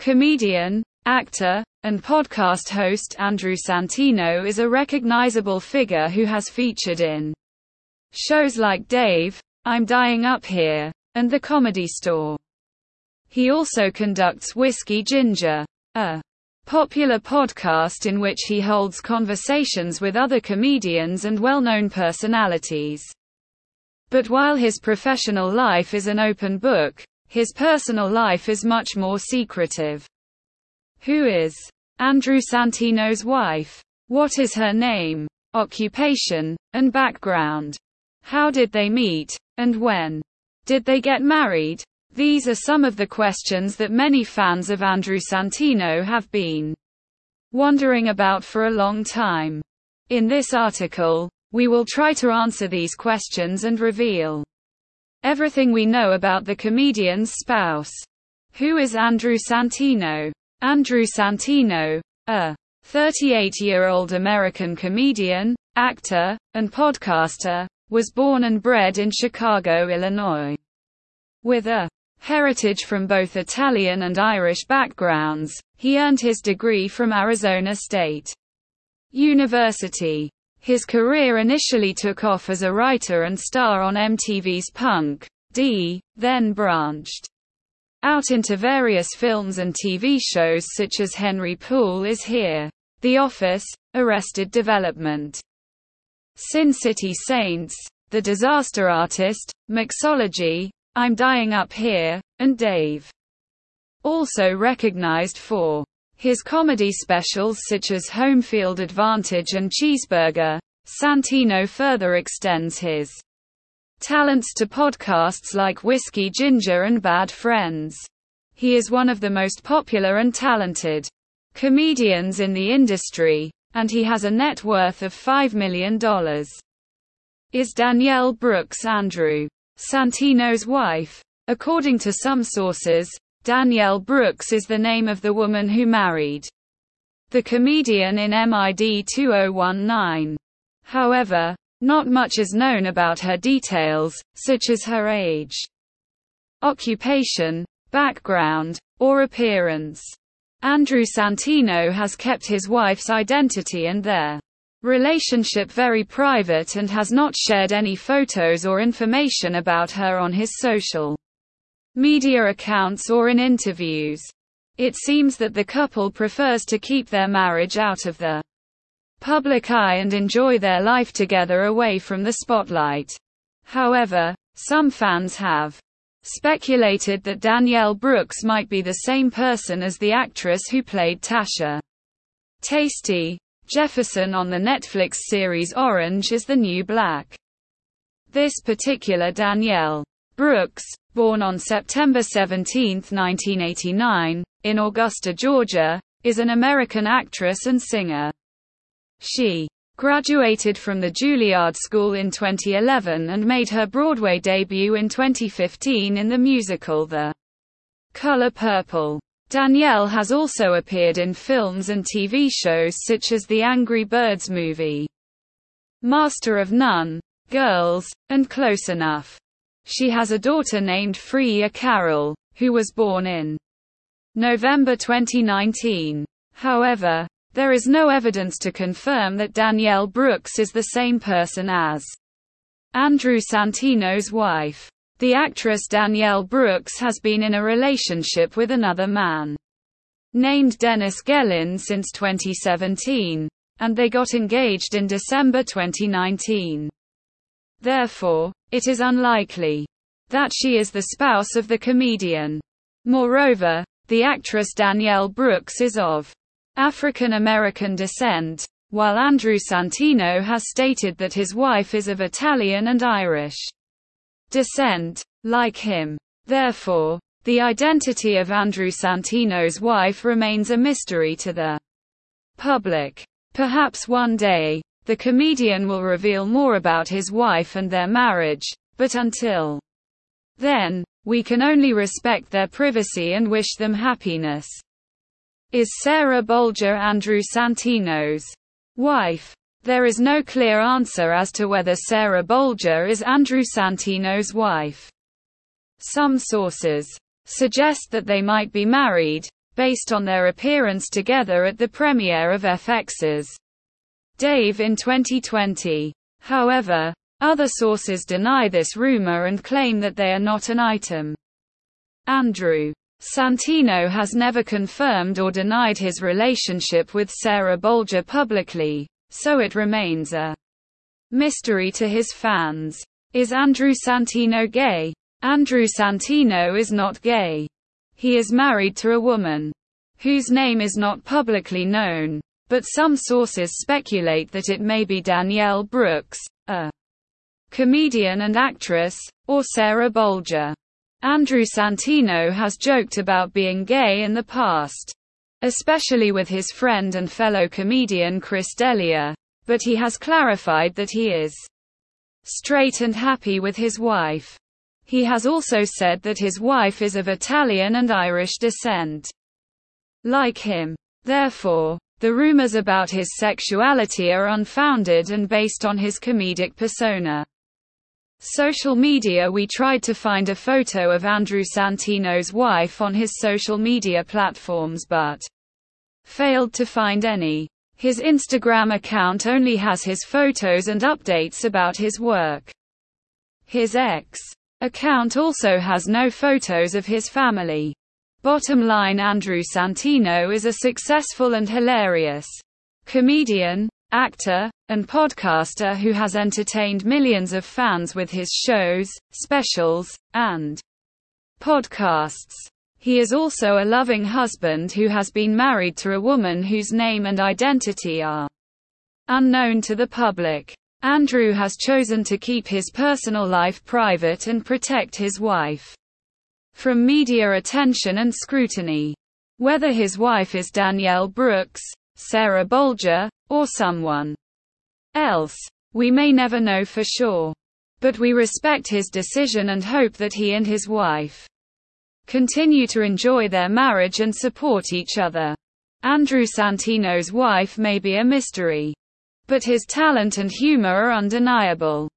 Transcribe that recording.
Comedian, actor, and podcast host Andrew Santino is a recognizable figure who has featured in shows like Dave, I'm Dying Up Here, and The Comedy Store. He also conducts Whiskey Ginger, a popular podcast in which he holds conversations with other comedians and well-known personalities. But while his professional life is an open book, his personal life is much more secretive. Who is Andrew Santino's wife? What is her name, occupation, and background? How did they meet? And when? Did they get married? These are some of the questions that many fans of Andrew Santino have been wondering about for a long time. In this article, we will try to answer these questions and reveal everything we know about the comedian's spouse. Who is Andrew Santino? Andrew Santino, a 38-year-old American comedian, actor, and podcaster, was born and bred in Chicago, Illinois. With a heritage from both Italian and Irish backgrounds, he earned his degree from Arizona State University. His career initially took off as a writer and star on MTV's Punk D, then branched out into various films and TV shows such as Henry Poole is Here, The Office, Arrested Development, Sin City Saints, The Disaster Artist, Mixology, I'm Dying Up Here, and Dave. Also recognized for his comedy specials such as Home Field Advantage and Cheeseburger, Santino further extends his talents to podcasts like Whiskey Ginger and Bad Friends. He is one of the most popular and talented comedians in the industry, and he has a net worth of $5 million. Is Danielle Brooks Andrew Santino's wife? According to some sources, Danielle Brooks is the name of the woman who married the comedian in MID 2019. However, not much is known about her details, such as her age, occupation, background, or appearance. Andrew Santino has kept his wife's identity and their relationship very private and has not shared any photos or information about her on his social media accounts or in interviews. It seems that the couple prefers to keep their marriage out of the public eye and enjoy their life together away from the spotlight. However, some fans have speculated that Danielle Brooks might be the same person as the actress who played Tasha Tasty Jefferson on the Netflix series Orange is the New Black. This particular Danielle Brooks, born on September 17, 1989, in Augusta, Georgia, is an American actress and singer. She graduated from the Juilliard School in 2011 and made her Broadway debut in 2015 in the musical The Color Purple. Danielle has also appeared in films and TV shows such as the Angry Birds movie, Master of None, Girls, and Close Enough. She has a daughter named Freya Carroll, who was born in November 2019. However, there is no evidence to confirm that Danielle Brooks is the same person as Andrew Santino's wife. The actress Danielle Brooks has been in a relationship with another man named Dennis Gelin since 2017, and they got engaged in December 2019. Therefore, it is unlikely that she is the spouse of the comedian. Moreover, the actress Danielle Brooks is of African American descent, while Andrew Santino has stated that his wife is of Italian and Irish descent, like him. Therefore, the identity of Andrew Santino's wife remains a mystery to the public. Perhaps one day, the comedian will reveal more about his wife and their marriage, but until then, we can only respect their privacy and wish them happiness. Is Sarah Bolger Andrew Santino's wife? There is no clear answer as to whether Sarah Bolger is Andrew Santino's wife. Some sources suggest that they might be married, based on their appearance together at the premiere of FX's Dave in 2020. However, other sources deny this rumor and claim that they are not an item. Andrew Santino has never confirmed or denied his relationship with Sarah Bolger publicly, so it remains a mystery to his fans. Is Andrew Santino gay? Andrew Santino is not gay. He is married to a woman whose name is not publicly known, but some sources speculate that it may be Danielle Brooks, a comedian and actress, or Sarah Bolger. Andrew Santino has joked about being gay in the past, especially with his friend and fellow comedian Chris D'Elia, but he has clarified that he is straight and happy with his wife. He has also said that his wife is of Italian and Irish descent. Like him. Therefore, the rumors about his sexuality are unfounded and based on his comedic persona. Social media We tried to find a photo of Andrew Santino's wife on his social media platforms but failed to find any. His Instagram account only has his photos and updates about his work. His ex account also has no photos of his family. Bottom line Andrew Santino is a successful and hilarious comedian, actor, and podcaster who has entertained millions of fans with his shows, specials, and podcasts. He is also a loving husband who has been married to a woman whose name and identity are unknown to the public. Andrew has chosen to keep his personal life private and protect his wife from media attention and scrutiny. Whether his wife is Danielle Brooks, Sarah Bolger, or someone else. We may never know for sure. But we respect his decision and hope that he and his wife continue to enjoy their marriage and support each other. Andrew Santino's wife may be a mystery. But his talent and humor are undeniable.